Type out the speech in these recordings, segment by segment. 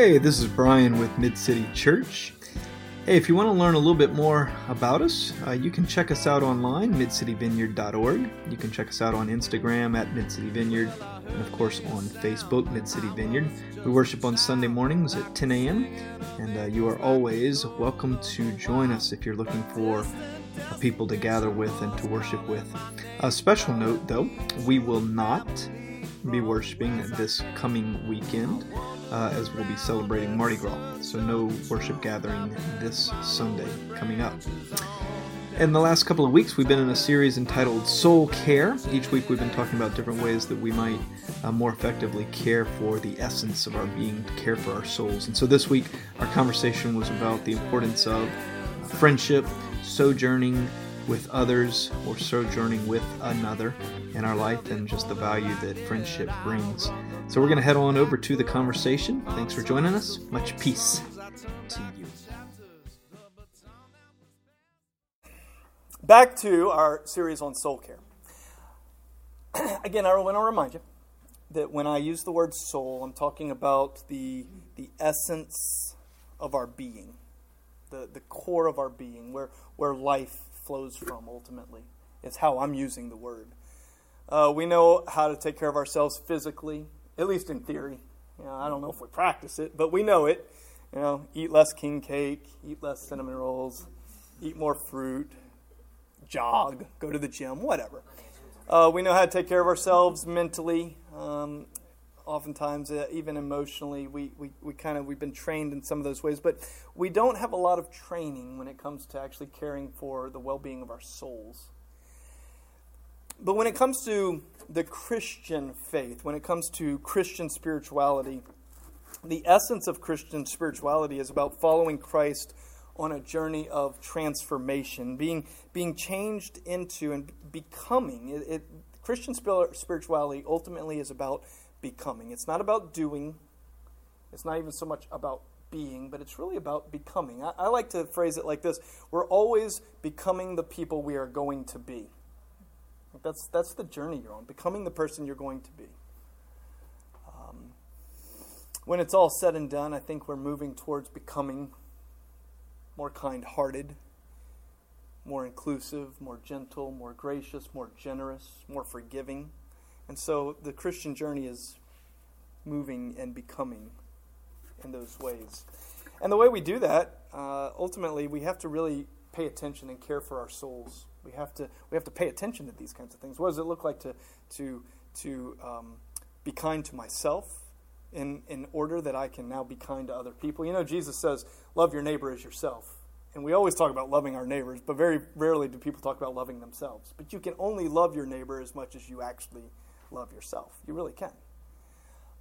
Hey, this is Brian with Mid City Church. Hey, if you want to learn a little bit more about us, uh, you can check us out online, midcityvineyard.org. You can check us out on Instagram at midcityvineyard, and of course on Facebook, Mid City Vineyard. We worship on Sunday mornings at 10 a.m., and uh, you are always welcome to join us if you're looking for people to gather with and to worship with. A special note, though, we will not be worshiping this coming weekend uh, as we'll be celebrating Mardi Gras. So, no worship gathering this Sunday coming up. In the last couple of weeks, we've been in a series entitled Soul Care. Each week, we've been talking about different ways that we might uh, more effectively care for the essence of our being, care for our souls. And so, this week, our conversation was about the importance of friendship, sojourning with others, or sojourning with another in our life, and just the value that friendship brings. So we're going to head on over to the conversation. Thanks for joining us. Much peace to you. Back to our series on soul care. Again, I want to remind you that when I use the word soul, I'm talking about the, the essence of our being, the, the core of our being, where, where life flows from ultimately. It's how I'm using the word. Uh, we know how to take care of ourselves physically, at least in theory. You know, I don't know if we practice it, but we know it. You know, eat less king cake, eat less cinnamon rolls, eat more fruit, jog, go to the gym, whatever. Uh, we know how to take care of ourselves mentally. Um, oftentimes, uh, even emotionally, we, we, we kind of we've been trained in some of those ways, but we don't have a lot of training when it comes to actually caring for the well-being of our souls. But when it comes to the Christian faith, when it comes to Christian spirituality, the essence of Christian spirituality is about following Christ on a journey of transformation, being, being changed into and becoming. It, it, Christian spirituality ultimately is about becoming. It's not about doing, it's not even so much about being, but it's really about becoming. I, I like to phrase it like this We're always becoming the people we are going to be. That's, that's the journey you're on, becoming the person you're going to be. Um, when it's all said and done, I think we're moving towards becoming more kind hearted, more inclusive, more gentle, more gracious, more generous, more forgiving. And so the Christian journey is moving and becoming in those ways. And the way we do that, uh, ultimately, we have to really pay attention and care for our souls. We have to we have to pay attention to these kinds of things. What does it look like to to to um, be kind to myself in in order that I can now be kind to other people? You know, Jesus says, "Love your neighbor as yourself." And we always talk about loving our neighbors, but very rarely do people talk about loving themselves. But you can only love your neighbor as much as you actually love yourself. You really can.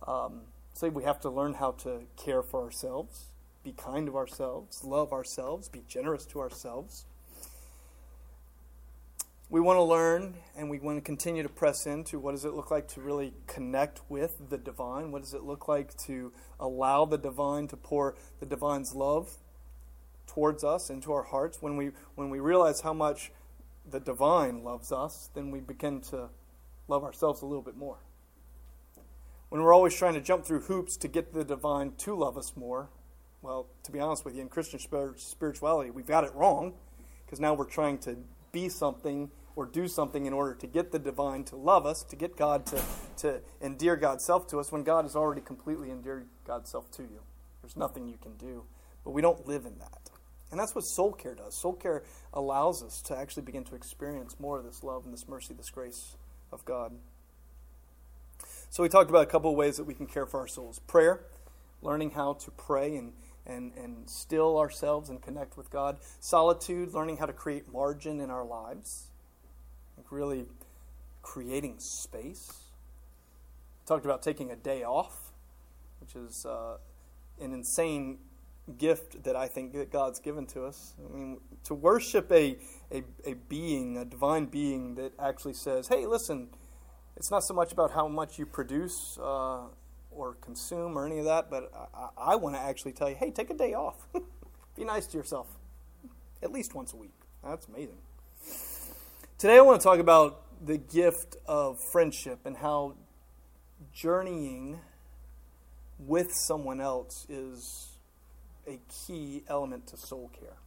Um, so we have to learn how to care for ourselves, be kind to ourselves, love ourselves, be generous to ourselves we want to learn and we want to continue to press into what does it look like to really connect with the divine? What does it look like to allow the divine to pour the divine's love towards us into our hearts? When we when we realize how much the divine loves us, then we begin to love ourselves a little bit more. When we're always trying to jump through hoops to get the divine to love us more, well, to be honest with you, in Christian spirituality, we've got it wrong because now we're trying to be something or do something in order to get the divine to love us, to get God to, to endear God's self to us when God has already completely endeared God's self to you. There's nothing you can do. But we don't live in that. And that's what soul care does. Soul care allows us to actually begin to experience more of this love and this mercy, this grace of God. So we talked about a couple of ways that we can care for our souls. Prayer, learning how to pray and and, and still ourselves and connect with God. Solitude, learning how to create margin in our lives really creating space. Talked about taking a day off, which is uh, an insane gift that I think that God's given to us. I mean, to worship a, a, a being, a divine being that actually says, hey, listen, it's not so much about how much you produce uh, or consume or any of that, but I, I want to actually tell you, hey, take a day off. Be nice to yourself at least once a week. That's amazing. Today, I want to talk about the gift of friendship and how journeying with someone else is a key element to soul care.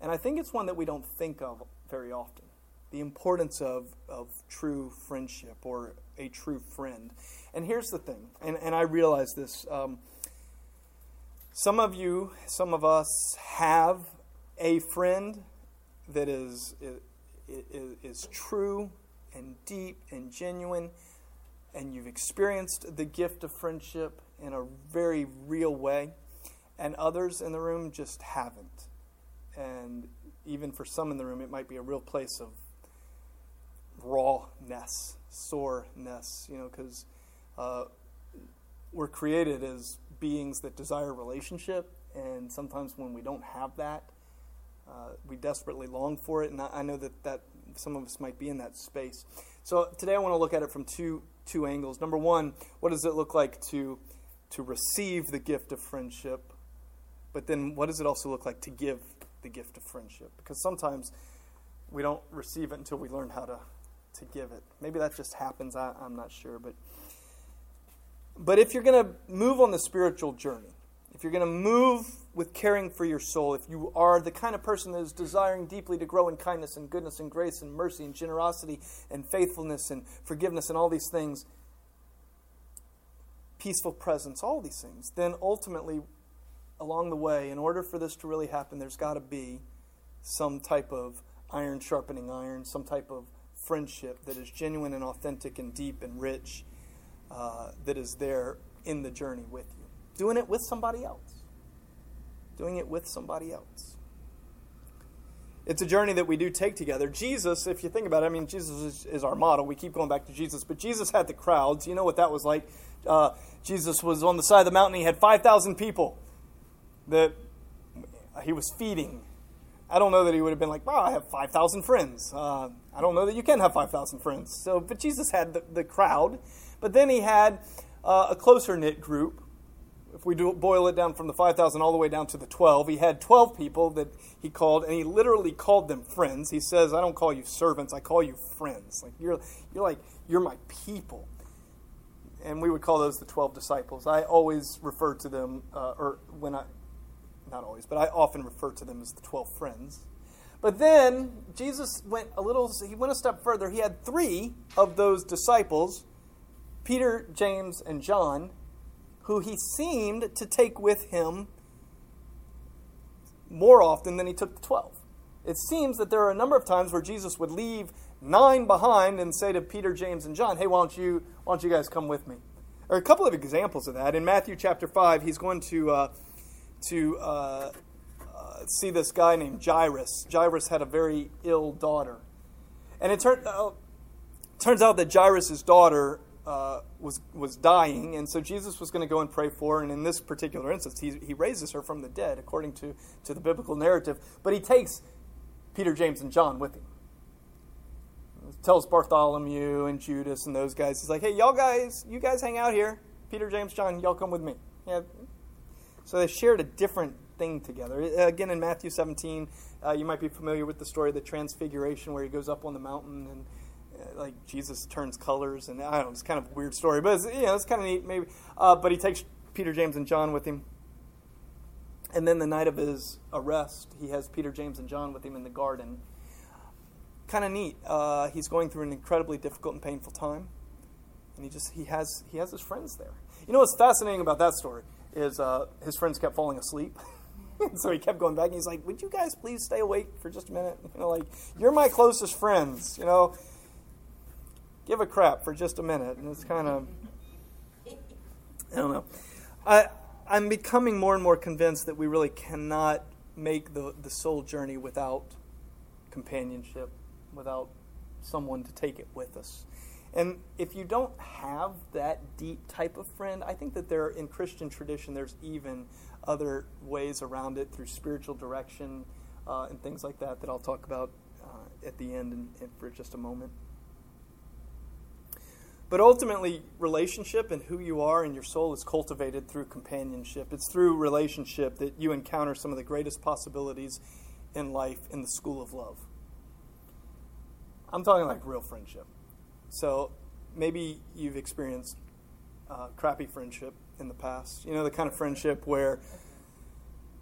And I think it's one that we don't think of very often the importance of, of true friendship or a true friend. And here's the thing, and, and I realize this. Um, some of you, some of us have a friend that is, is, is true and deep and genuine, and you've experienced the gift of friendship in a very real way, and others in the room just haven't. And even for some in the room, it might be a real place of rawness, soreness, you know, because uh, we're created as beings that desire relationship, and sometimes when we don't have that, uh, we desperately long for it, and I, I know that, that some of us might be in that space. So today I want to look at it from two two angles. Number one, what does it look like to to receive the gift of friendship? But then, what does it also look like to give the gift of friendship? Because sometimes we don't receive it until we learn how to to give it. Maybe that just happens. I, I'm not sure, but but if you're going to move on the spiritual journey, if you're going to move with caring for your soul, if you are the kind of person that is desiring deeply to grow in kindness and goodness and grace and mercy and generosity and faithfulness and forgiveness and all these things, peaceful presence, all these things, then ultimately, along the way, in order for this to really happen, there's got to be some type of iron sharpening iron, some type of friendship that is genuine and authentic and deep and rich uh, that is there in the journey with you. Doing it with somebody else. Doing it with somebody else. It's a journey that we do take together. Jesus, if you think about it, I mean, Jesus is, is our model. We keep going back to Jesus, but Jesus had the crowds. You know what that was like. Uh, Jesus was on the side of the mountain. He had 5,000 people that he was feeding I don't know that he would have been like, wow, I have 5,000 friends. Uh, I don't know that you can have 5,000 friends. So, but Jesus had the, the crowd. But then he had uh, a closer knit group. If we do boil it down from the 5,000 all the way down to the 12, he had 12 people that he called, and he literally called them friends. He says, I don't call you servants, I call you friends. Like you're, you're like, you're my people. And we would call those the 12 disciples. I always refer to them, uh, or when I, not always, but I often refer to them as the 12 friends. But then Jesus went a little, he went a step further. He had three of those disciples, Peter, James, and John, who he seemed to take with him more often than he took the 12. It seems that there are a number of times where Jesus would leave nine behind and say to Peter, James, and John, hey, why don't you, why don't you guys come with me? Are a couple of examples of that. In Matthew chapter 5, he's going to. Uh, to uh, uh, see this guy named Jairus. Jairus had a very ill daughter. And it uh, turns out that Jairus' daughter uh, was, was dying, and so Jesus was going to go and pray for her. And in this particular instance, he, he raises her from the dead, according to, to the biblical narrative. But he takes Peter, James, and John with him. Tells Bartholomew and Judas and those guys, he's like, hey, y'all guys, you guys hang out here. Peter, James, John, y'all come with me. Yeah, so they shared a different thing together. Again, in Matthew 17, uh, you might be familiar with the story of the Transfiguration, where he goes up on the mountain and uh, like Jesus turns colors, and I don't know, it's kind of a weird story, but it's, you know, it's kind of neat, maybe. Uh, but he takes Peter, James, and John with him. And then the night of his arrest, he has Peter, James, and John with him in the garden. Kind of neat. Uh, he's going through an incredibly difficult and painful time, and he just he has he has his friends there. You know what's fascinating about that story is uh, his friends kept falling asleep. so he kept going back and he's like, Would you guys please stay awake for just a minute? You know, like, you're my closest friends, you know. Give a crap for just a minute. And it's kind of I don't know. I I'm becoming more and more convinced that we really cannot make the, the soul journey without companionship, without someone to take it with us. And if you don't have that deep type of friend, I think that there in Christian tradition there's even other ways around it through spiritual direction uh, and things like that that I'll talk about uh, at the end and, and for just a moment. But ultimately, relationship and who you are and your soul is cultivated through companionship. It's through relationship that you encounter some of the greatest possibilities in life in the school of love. I'm talking like real friendship. So maybe you've experienced uh, crappy friendship in the past. You know, the kind of friendship where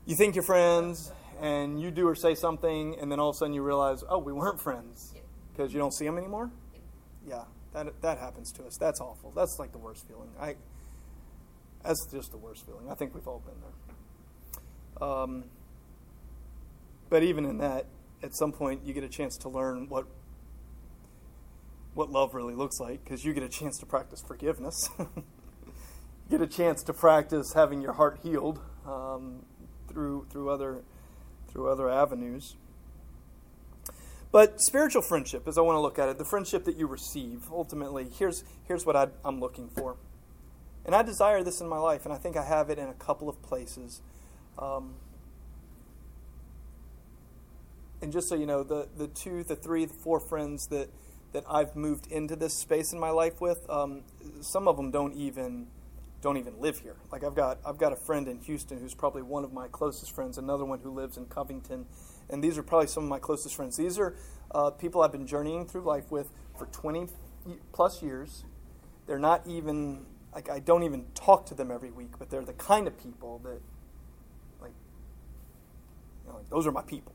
you think you're friends and you do or say something, and then all of a sudden you realize, oh, we weren't friends because you don't see them anymore. Yeah, that that happens to us. That's awful. That's like the worst feeling. I. That's just the worst feeling. I think we've all been there. Um, but even in that, at some point, you get a chance to learn what what love really looks like because you get a chance to practice forgiveness. get a chance to practice having your heart healed um, through through other through other avenues. But spiritual friendship, as I want to look at it, the friendship that you receive, ultimately, here's here's what I, I'm looking for, and I desire this in my life, and I think I have it in a couple of places. Um, and just so you know, the the two, the three, the four friends that that I've moved into this space in my life with, um, some of them don't even don't even live here. Like I've got I've got a friend in Houston who's probably one of my closest friends, another one who lives in Covington, and these are probably some of my closest friends. These are uh, people I've been journeying through life with for 20 plus years. They're not even like I don't even talk to them every week, but they're the kind of people that like you know, like those are my people.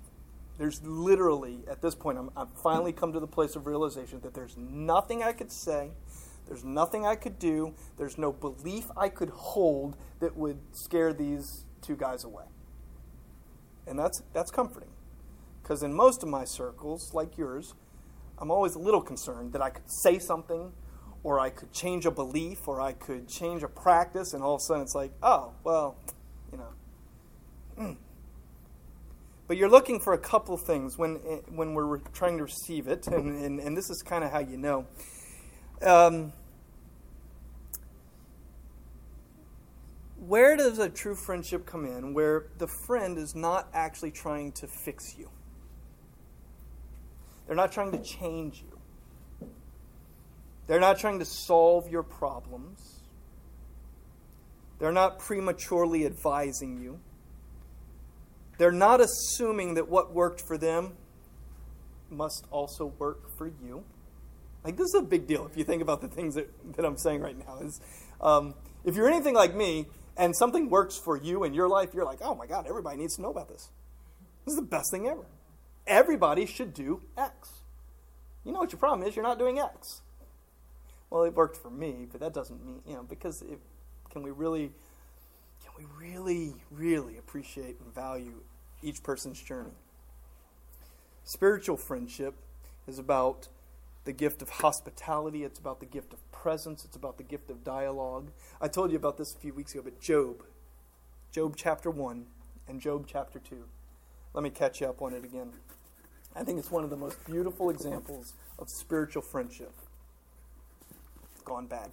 There's literally, at this point, I'm, I've finally come to the place of realization that there's nothing I could say, there's nothing I could do, there's no belief I could hold that would scare these two guys away. And that's, that's comforting. Because in most of my circles, like yours, I'm always a little concerned that I could say something or I could change a belief or I could change a practice, and all of a sudden it's like, oh, well, you know. Mm, but you're looking for a couple things when, eh, when we're trying to receive it, and, and, and this is kind of how you know. Um, where does a true friendship come in where the friend is not actually trying to fix you? They're not trying to change you. They're not trying to solve your problems. They're not prematurely advising you. They're not assuming that what worked for them must also work for you. Like, this is a big deal if you think about the things that, that I'm saying right now. Is, um, if you're anything like me and something works for you in your life, you're like, oh my God, everybody needs to know about this. This is the best thing ever. Everybody should do X. You know what your problem is? You're not doing X. Well, it worked for me, but that doesn't mean, you know, because it, can we really we really, really appreciate and value each person's journey. Spiritual friendship is about the gift of hospitality, it's about the gift of presence, it's about the gift of dialogue. I told you about this a few weeks ago, but Job, Job chapter 1 and Job chapter 2. Let me catch you up on it again. I think it's one of the most beautiful examples of spiritual friendship. Gone bad.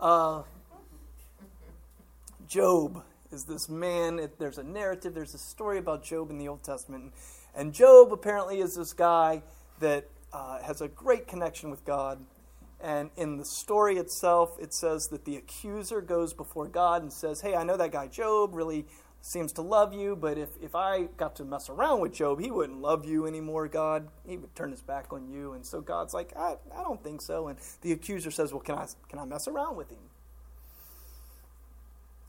Uh, Job is this man. It, there's a narrative, there's a story about Job in the Old Testament. And Job apparently is this guy that uh, has a great connection with God. And in the story itself, it says that the accuser goes before God and says, Hey, I know that guy Job really seems to love you, but if, if I got to mess around with Job, he wouldn't love you anymore, God. He would turn his back on you. And so God's like, I, I don't think so. And the accuser says, Well, can I, can I mess around with him?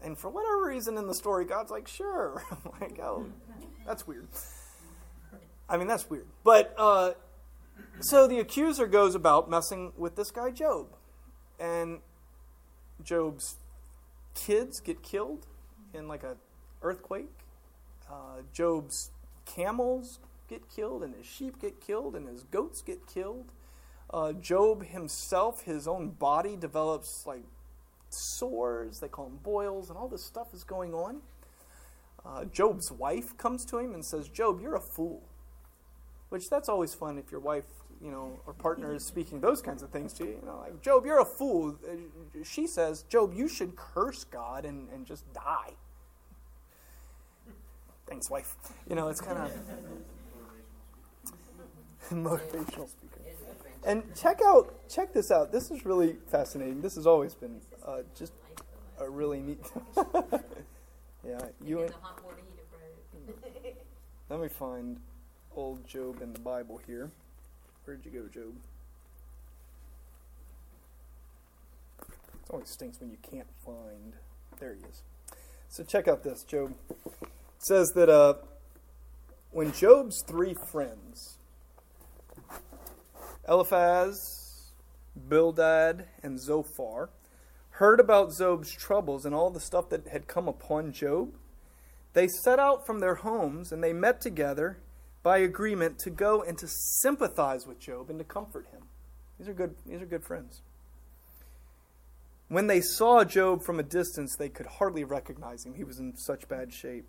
And for whatever reason in the story, God's like, sure. I'm like, oh, that's weird. I mean, that's weird. But uh, so the accuser goes about messing with this guy, Job. And Job's kids get killed in like a earthquake. Uh, Job's camels get killed, and his sheep get killed, and his goats get killed. Uh, Job himself, his own body develops like sores, they call them boils, and all this stuff is going on. Uh, Job's wife comes to him and says, Job, you're a fool. Which that's always fun if your wife, you know, or partner is speaking those kinds of things to you. You know, like, Job, you're a fool. She says, Job, you should curse God and, and just die. Thanks, wife. You know, it's kind of motivational speaker. And check out, check this out. This is really fascinating. This has always been uh, just a really neat. yeah, you and. Let me find old Job in the Bible here. Where'd you go, Job? It's always stinks when you can't find. There he is. So check out this. Job it says that uh, when Job's three friends, Eliphaz, Bildad, and Zophar, heard about Job's troubles and all the stuff that had come upon Job, they set out from their homes and they met together by agreement to go and to sympathize with Job and to comfort him. These are good, these are good friends. When they saw Job from a distance, they could hardly recognize him. He was in such bad shape.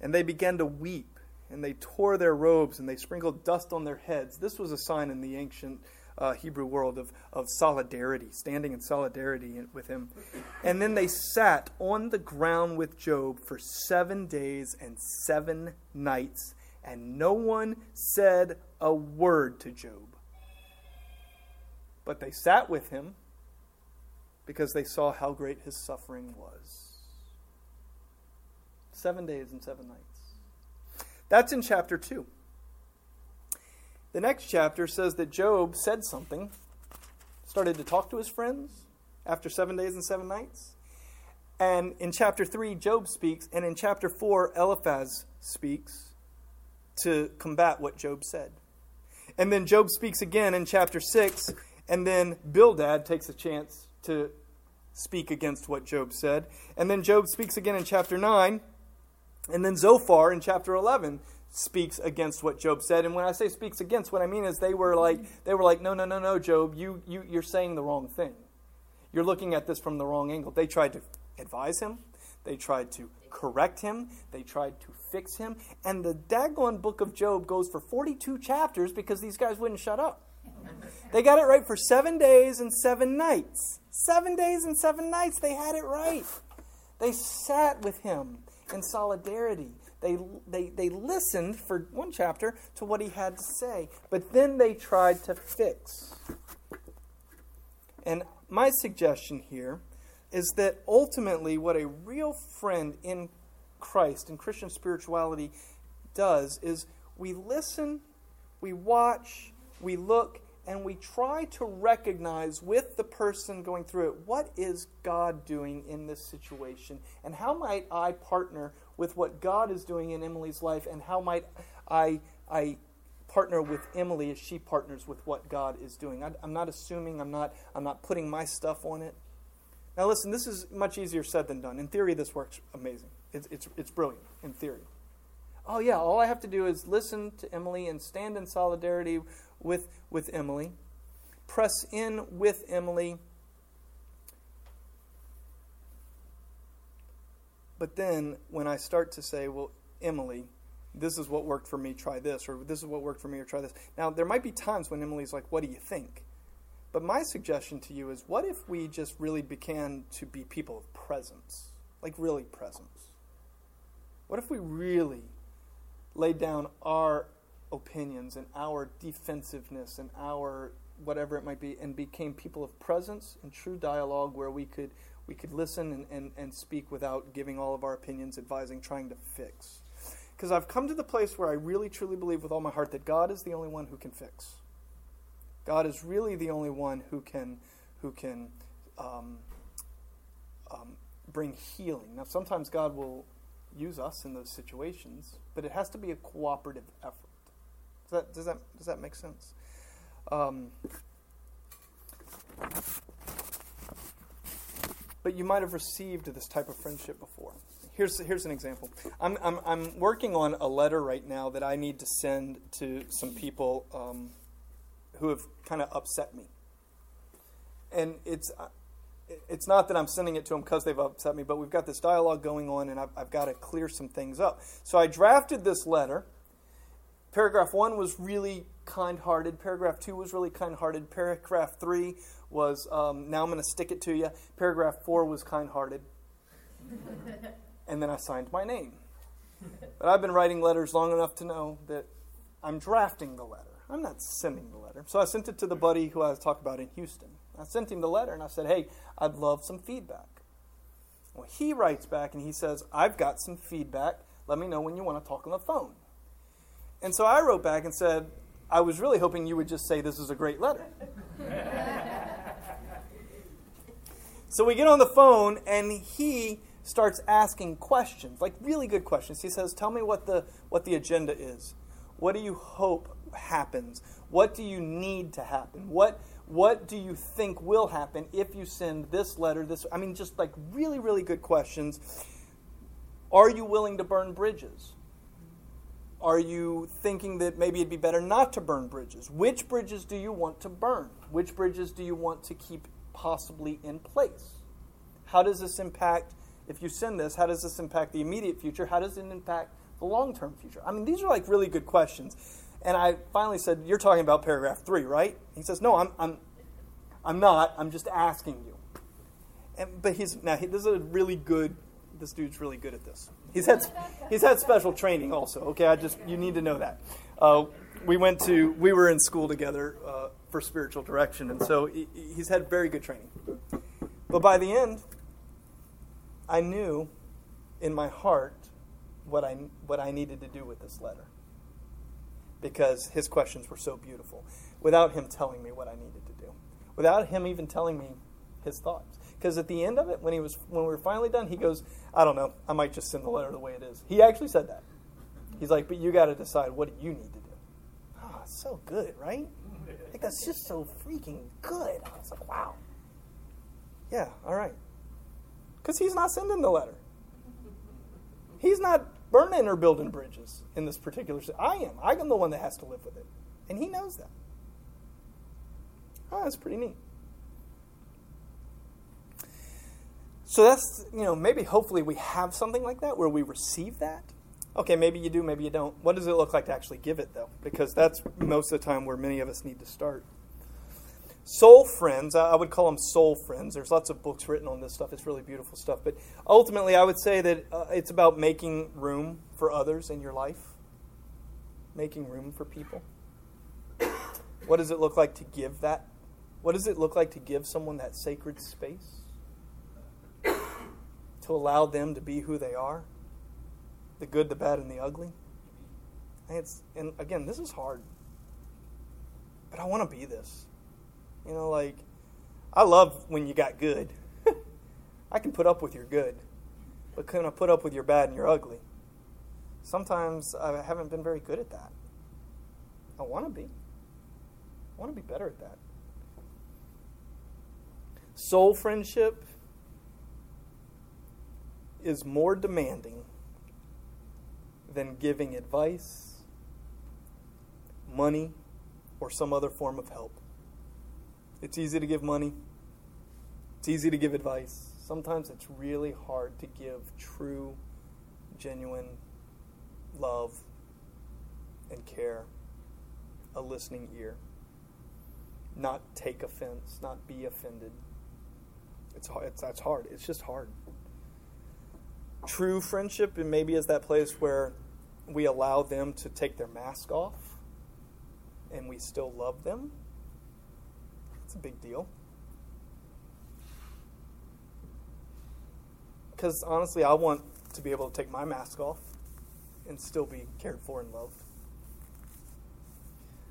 And they began to weep, and they tore their robes, and they sprinkled dust on their heads. This was a sign in the ancient uh, Hebrew world of, of solidarity, standing in solidarity with him. And then they sat on the ground with Job for seven days and seven nights, and no one said a word to Job. But they sat with him because they saw how great his suffering was. Seven days and seven nights. That's in chapter 2. The next chapter says that Job said something, started to talk to his friends after seven days and seven nights. And in chapter 3, Job speaks, and in chapter 4, Eliphaz speaks to combat what Job said. And then Job speaks again in chapter 6, and then Bildad takes a chance to speak against what Job said. And then Job speaks again in chapter 9. And then Zophar in chapter 11 speaks against what Job said. And when I say speaks against, what I mean is they were like, they were like no, no, no, no, Job, you, you, you're saying the wrong thing. You're looking at this from the wrong angle. They tried to advise him. They tried to correct him. They tried to fix him. And the daggone book of Job goes for 42 chapters because these guys wouldn't shut up. They got it right for seven days and seven nights. Seven days and seven nights, they had it right. They sat with him in solidarity. They, they, they listened for one chapter to what he had to say, but then they tried to fix. And my suggestion here is that ultimately, what a real friend in Christ, in Christian spirituality, does is we listen, we watch, we look, and we try to recognize with the person going through it what is God doing in this situation and how might I partner with what God is doing in Emily's life and how might I I partner with Emily as she partners with what God is doing. I, am not assuming I'm not I'm not putting my stuff on it. Now listen, this is much easier said than done. In theory, this works amazing. It's it's, it's brilliant in theory. Oh yeah, all I have to do is listen to Emily and stand in solidarity with, with Emily, press in with Emily. But then when I start to say, well, Emily, this is what worked for me, try this, or this is what worked for me, or try this. Now, there might be times when Emily's like, what do you think? But my suggestion to you is what if we just really began to be people of presence? Like, really presence? What if we really laid down our opinions and our defensiveness and our whatever it might be and became people of presence and true dialogue where we could we could listen and, and, and speak without giving all of our opinions, advising, trying to fix. Because I've come to the place where I really truly believe with all my heart that God is the only one who can fix. God is really the only one who can who can um, um, bring healing. Now, sometimes God will use us in those situations, but it has to be a cooperative effort. Does that does that does that make sense? Um, but you might have received this type of friendship before. Here's here's an example. I'm I'm I'm working on a letter right now that I need to send to some people um, who have kind of upset me, and it's it's not that I'm sending it to them because they've upset me, but we've got this dialogue going on, and I've, I've got to clear some things up. So I drafted this letter. Paragraph one was really kind hearted. Paragraph two was really kind hearted. Paragraph three was, um, now I'm going to stick it to you. Paragraph four was kind hearted. and then I signed my name. But I've been writing letters long enough to know that I'm drafting the letter. I'm not sending the letter. So I sent it to the buddy who I talked about in Houston. I sent him the letter and I said, hey, I'd love some feedback. Well, he writes back and he says, I've got some feedback. Let me know when you want to talk on the phone. And so I wrote back and said, I was really hoping you would just say this is a great letter. So we get on the phone, and he starts asking questions, like really good questions. He says, "Tell me what the what the agenda is. What do you hope happens? What do you need to happen? What what do you think will happen if you send this letter? This I mean, just like really really good questions. Are you willing to burn bridges? Are you thinking that maybe it'd be better not to burn bridges? Which bridges do you want to burn? Which bridges do you want to keep possibly in place? How does this impact if you send this, how does this impact the immediate future? How does it impact the long term future? I mean, these are like really good questions. And I finally said, You're talking about paragraph three, right? He says, No, I'm, I'm, I'm not. I'm just asking you. And, but he's now he, this is a really good. This dude's really good at this. He's had he's had special training also. Okay, I just you need to know that. Uh, we went to we were in school together uh, for spiritual direction, and so he, he's had very good training. But by the end, I knew in my heart what I, what I needed to do with this letter because his questions were so beautiful without him telling me what I needed to do, without him even telling me his thoughts. Because at the end of it, when he was when we were finally done, he goes, "I don't know. I might just send the letter the way it is." He actually said that. He's like, "But you got to decide what you need to do." Oh, so good, right? Like that's just so freaking good. I was like, "Wow." Yeah, all right. Because he's not sending the letter. He's not burning or building bridges in this particular. I am. I am the one that has to live with it, and he knows that. Oh, that's pretty neat. So that's you know maybe hopefully we have something like that where we receive that. Okay, maybe you do, maybe you don't. What does it look like to actually give it though? Because that's most of the time where many of us need to start. Soul friends, I would call them soul friends. There's lots of books written on this stuff. It's really beautiful stuff. But ultimately, I would say that uh, it's about making room for others in your life, making room for people. What does it look like to give that? What does it look like to give someone that sacred space? To allow them to be who they are the good, the bad, and the ugly? And, it's, and again, this is hard. But I want to be this. You know, like, I love when you got good. I can put up with your good, but can I put up with your bad and your ugly? Sometimes I haven't been very good at that. I want to be. I want to be better at that. Soul friendship is more demanding than giving advice, money, or some other form of help. It's easy to give money, it's easy to give advice. Sometimes it's really hard to give true, genuine love and care, a listening ear. Not take offense, not be offended. It's hard. It's, that's hard. It's just hard. True friendship, and maybe is that place where we allow them to take their mask off and we still love them it's a big deal. Because honestly, I want to be able to take my mask off and still be cared for and loved.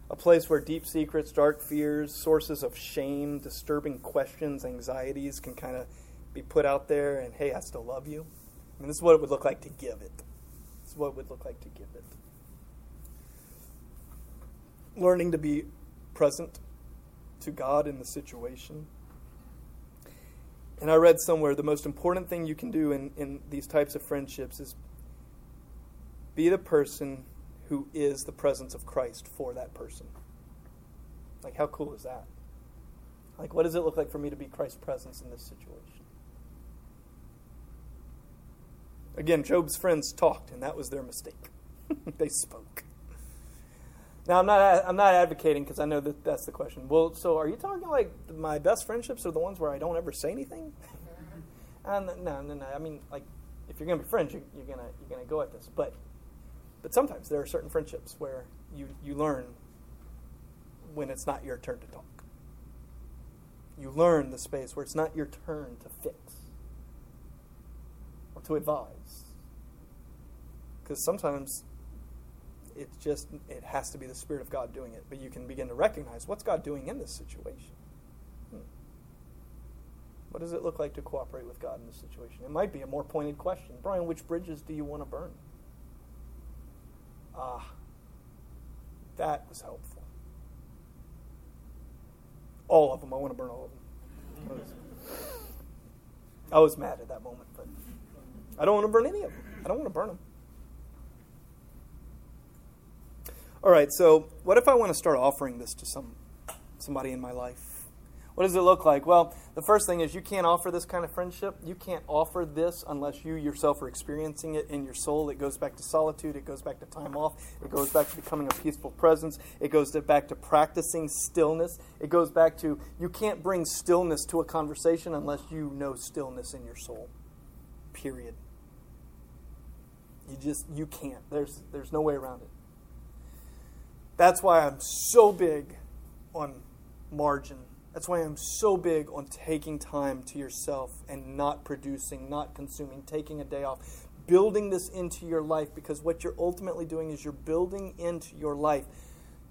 A place where deep secrets, dark fears, sources of shame, disturbing questions, anxieties can kind of be put out there and, hey, I still love you. Mean, this is what it would look like to give it. This is what it would look like to give it. Learning to be present to God in the situation. And I read somewhere the most important thing you can do in, in these types of friendships is be the person who is the presence of Christ for that person. Like, how cool is that? Like, what does it look like for me to be Christ's presence in this situation? Again, Job's friends talked, and that was their mistake. they spoke. Now, I'm not I'm not advocating because I know that that's the question. Well, so are you talking like my best friendships are the ones where I don't ever say anything? and no, no, no. I mean, like if you're gonna be friends, you're, you're gonna you're gonna go at this. But but sometimes there are certain friendships where you you learn when it's not your turn to talk. You learn the space where it's not your turn to fix to advise. Because sometimes it just it has to be the spirit of god doing it but you can begin to recognize what's god doing in this situation hmm. What does it look like to cooperate with God in this situation? It might be a more pointed question. Brian, which bridges do you want to burn? Ah, that was helpful. All of them. I want to burn all of them. I was, I was mad at that moment, I don't want to burn any of them. I don't want to burn them. All right, so what if I want to start offering this to some somebody in my life? What does it look like? Well, the first thing is you can't offer this kind of friendship. You can't offer this unless you yourself are experiencing it in your soul. It goes back to solitude. It goes back to time off. It goes back to becoming a peaceful presence. It goes to back to practicing stillness. It goes back to you can't bring stillness to a conversation unless you know stillness in your soul. Period. You just you can't. There's there's no way around it. That's why I'm so big on margin that's why I'm so big on taking time to yourself and not producing, not consuming, taking a day off, building this into your life because what you're ultimately doing is you're building into your life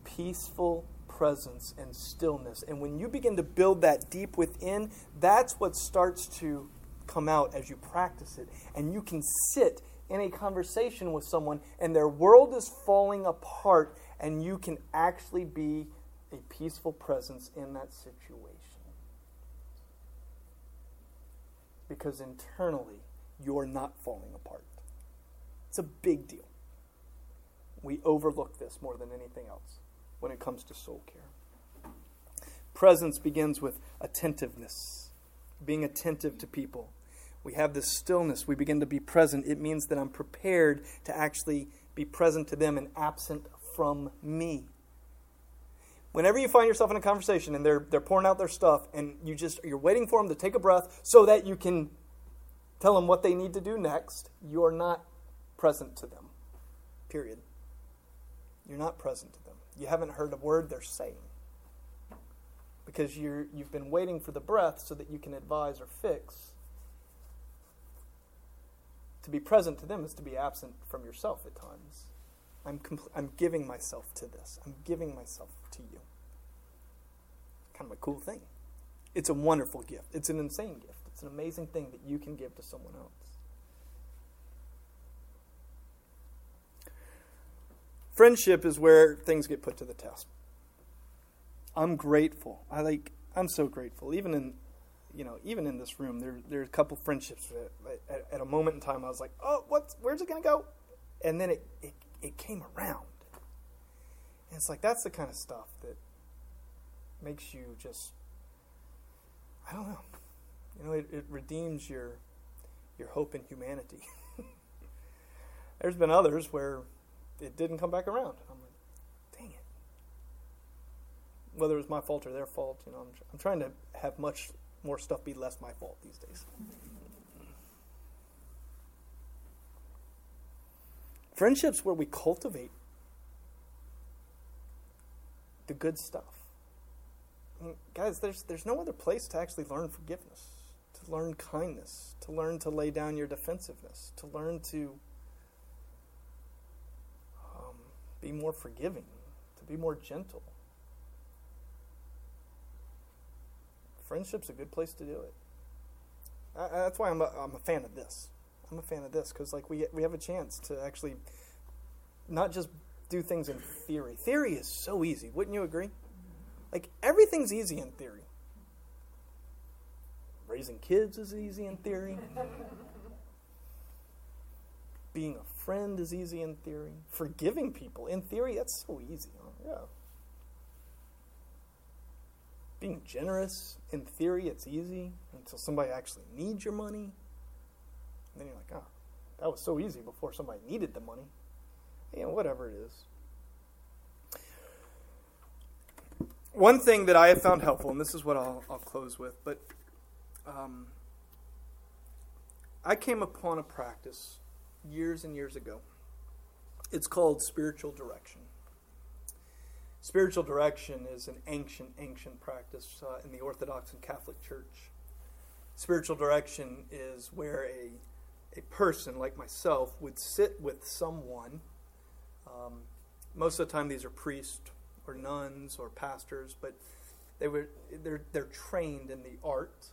peaceful presence and stillness. And when you begin to build that deep within, that's what starts to come out as you practice it. And you can sit in a conversation with someone and their world is falling apart and you can actually be a peaceful presence in that situation. Because internally, you're not falling apart. It's a big deal. We overlook this more than anything else when it comes to soul care. Presence begins with attentiveness, being attentive to people. We have this stillness. We begin to be present. It means that I'm prepared to actually be present to them and absent from me. Whenever you find yourself in a conversation and they're they're pouring out their stuff and you just you're waiting for them to take a breath so that you can tell them what they need to do next you're not present to them. Period. You're not present to them. You haven't heard a word they're saying. Because you're you've been waiting for the breath so that you can advise or fix to be present to them is to be absent from yourself at times I'm, compl- I'm giving myself to this. I'm giving myself to you. Kind of a cool thing. It's a wonderful gift. It's an insane gift. It's an amazing thing that you can give to someone else. Friendship is where things get put to the test. I'm grateful. I like. I'm so grateful. Even in, you know, even in this room, there there's a couple friendships that, at, at, a moment in time I was like, oh, what's where's it gonna go? And then it, it it came around. And it's like that's the kind of stuff that makes you just I don't know. You know, it, it redeems your your hope in humanity. There's been others where it didn't come back around. I'm like, dang it. Whether it was my fault or their fault, you know, I'm, I'm trying to have much more stuff be less my fault these days. Friendships where we cultivate the good stuff. I mean, guys, there's, there's no other place to actually learn forgiveness, to learn kindness, to learn to lay down your defensiveness, to learn to um, be more forgiving, to be more gentle. Friendship's a good place to do it. I, that's why I'm a, I'm a fan of this. I'm a fan of this because like we we have a chance to actually not just do things in theory. Theory is so easy, wouldn't you agree? Like everything's easy in theory. Raising kids is easy in theory. Being a friend is easy in theory. Forgiving people in theory that's so easy. Yeah. Being generous in theory it's easy until somebody actually needs your money. And then you're like, oh, that was so easy before somebody needed the money. You know, whatever it is. One thing that I have found helpful, and this is what I'll, I'll close with, but um, I came upon a practice years and years ago. It's called spiritual direction. Spiritual direction is an ancient, ancient practice uh, in the Orthodox and Catholic Church. Spiritual direction is where a a person like myself would sit with someone. Um, most of the time, these are priests or nuns or pastors, but they were they're they're trained in the art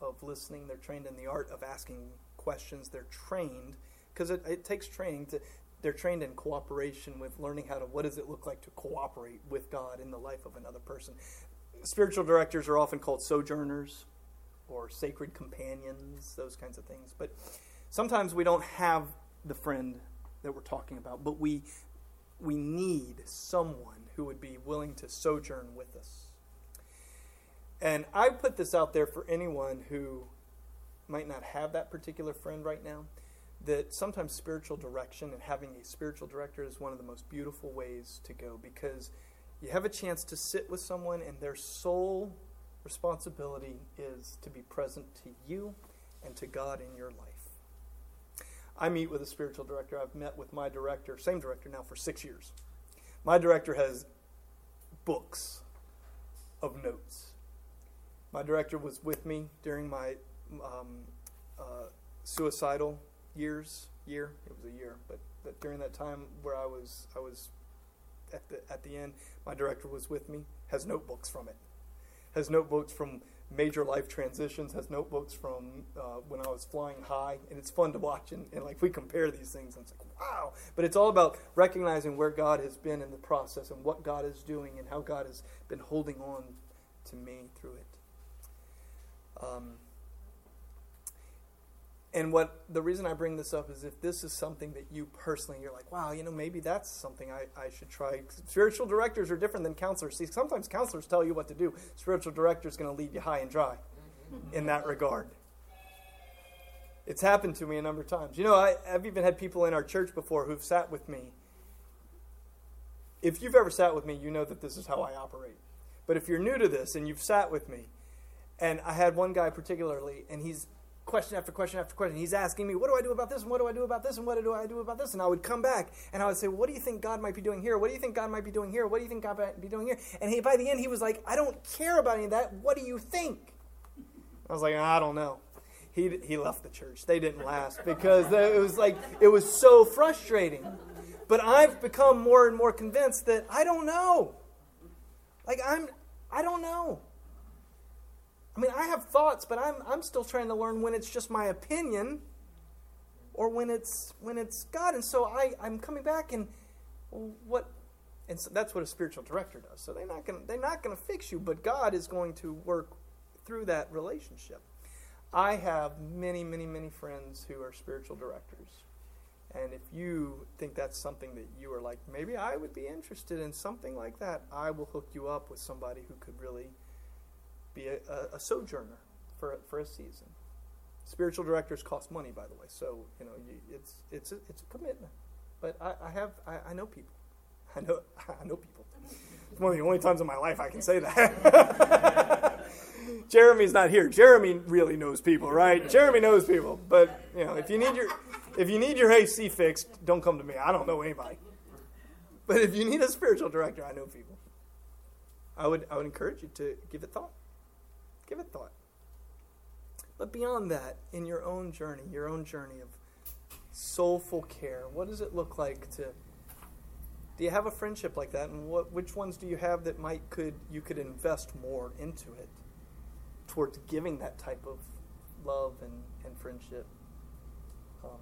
of listening. They're trained in the art of asking questions. They're trained because it, it takes training to. They're trained in cooperation with learning how to. What does it look like to cooperate with God in the life of another person? Spiritual directors are often called sojourners or sacred companions, those kinds of things. But sometimes we don't have the friend that we're talking about, but we we need someone who would be willing to sojourn with us. And I put this out there for anyone who might not have that particular friend right now that sometimes spiritual direction and having a spiritual director is one of the most beautiful ways to go because you have a chance to sit with someone and their sole responsibility is to be present to you and to God in your life. I meet with a spiritual director. I've met with my director, same director now for six years. My director has books of notes. My director was with me during my um, uh, suicidal years. Year it was a year, but, but during that time where I was I was at the at the end, my director was with me. Has notebooks from it. Has notebooks from major life transitions, has notebooks from uh, when I was flying high, and it's fun to watch. And, and, like we compare these things, and it's like wow. But it's all about recognizing where God has been in the process and what God is doing and how God has been holding on to me through it. Um, and what the reason I bring this up is if this is something that you personally, you're like, wow, you know, maybe that's something I, I should try. Spiritual directors are different than counselors. See, sometimes counselors tell you what to do. Spiritual director is going to leave you high and dry mm-hmm. in that regard. It's happened to me a number of times. You know, I, I've even had people in our church before who've sat with me. If you've ever sat with me, you know that this is how I operate. But if you're new to this and you've sat with me, and I had one guy particularly, and he's question after question after question. He's asking me, What do I do about this? And what do I do about this? And what do I do about this? And I would come back and I would say, What do you think God might be doing here? What do you think God might be doing here? What do you think God might be doing here? And he, by the end, he was like, I don't care about any of that. What do you think? I was like, I don't know. He, he left the church. They didn't last because it was like, it was so frustrating. But I've become more and more convinced that I don't know. Like, I'm, I don't know. I mean, I have thoughts, but I'm, I'm still trying to learn when it's just my opinion or when it's when it's God. And so I, I'm coming back and what and so that's what a spiritual director does. So they're not gonna they're not gonna fix you, but God is going to work through that relationship. I have many, many, many friends who are spiritual directors. And if you think that's something that you are like, maybe I would be interested in something like that, I will hook you up with somebody who could really be a, a, a sojourner for, for a season. Spiritual directors cost money, by the way, so you know you, it's it's a, it's a commitment. But I, I have I, I, know people. I know I know people. It's one of the only times in my life I can say that. Jeremy's not here. Jeremy really knows people, right? Jeremy knows people. But you know, if you need your if you need your AC fixed, don't come to me. I don't know anybody. But if you need a spiritual director, I know people. I would I would encourage you to give it thought. Give it thought. But beyond that, in your own journey, your own journey of soulful care, what does it look like to do you have a friendship like that? And what which ones do you have that might could you could invest more into it towards giving that type of love and, and friendship? Um,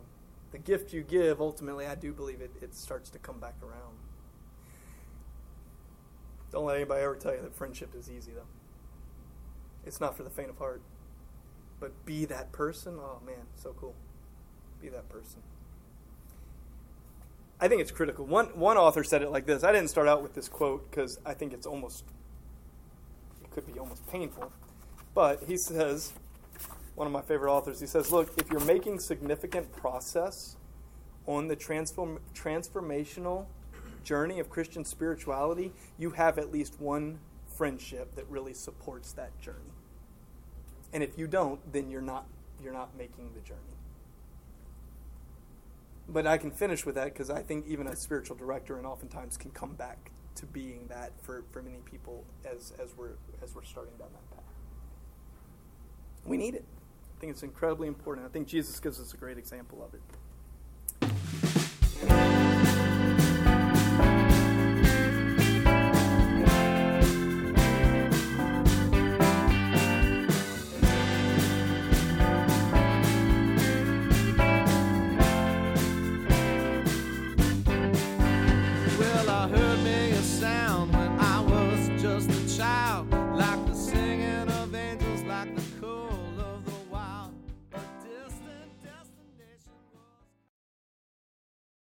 the gift you give ultimately i do believe it, it starts to come back around. Don't let anybody ever tell you that friendship is easy though it's not for the faint of heart. But be that person. Oh man, so cool. Be that person. I think it's critical. One one author said it like this. I didn't start out with this quote because I think it's almost it could be almost painful. But he says, one of my favorite authors, he says, look, if you're making significant process on the transform, transformational journey of Christian spirituality, you have at least one friendship that really supports that journey. And if you don't, then you're not you're not making the journey. But I can finish with that because I think even a spiritual director and oftentimes can come back to being that for, for many people as, as we're as we're starting down that path. We need it. I think it's incredibly important. I think Jesus gives us a great example of it.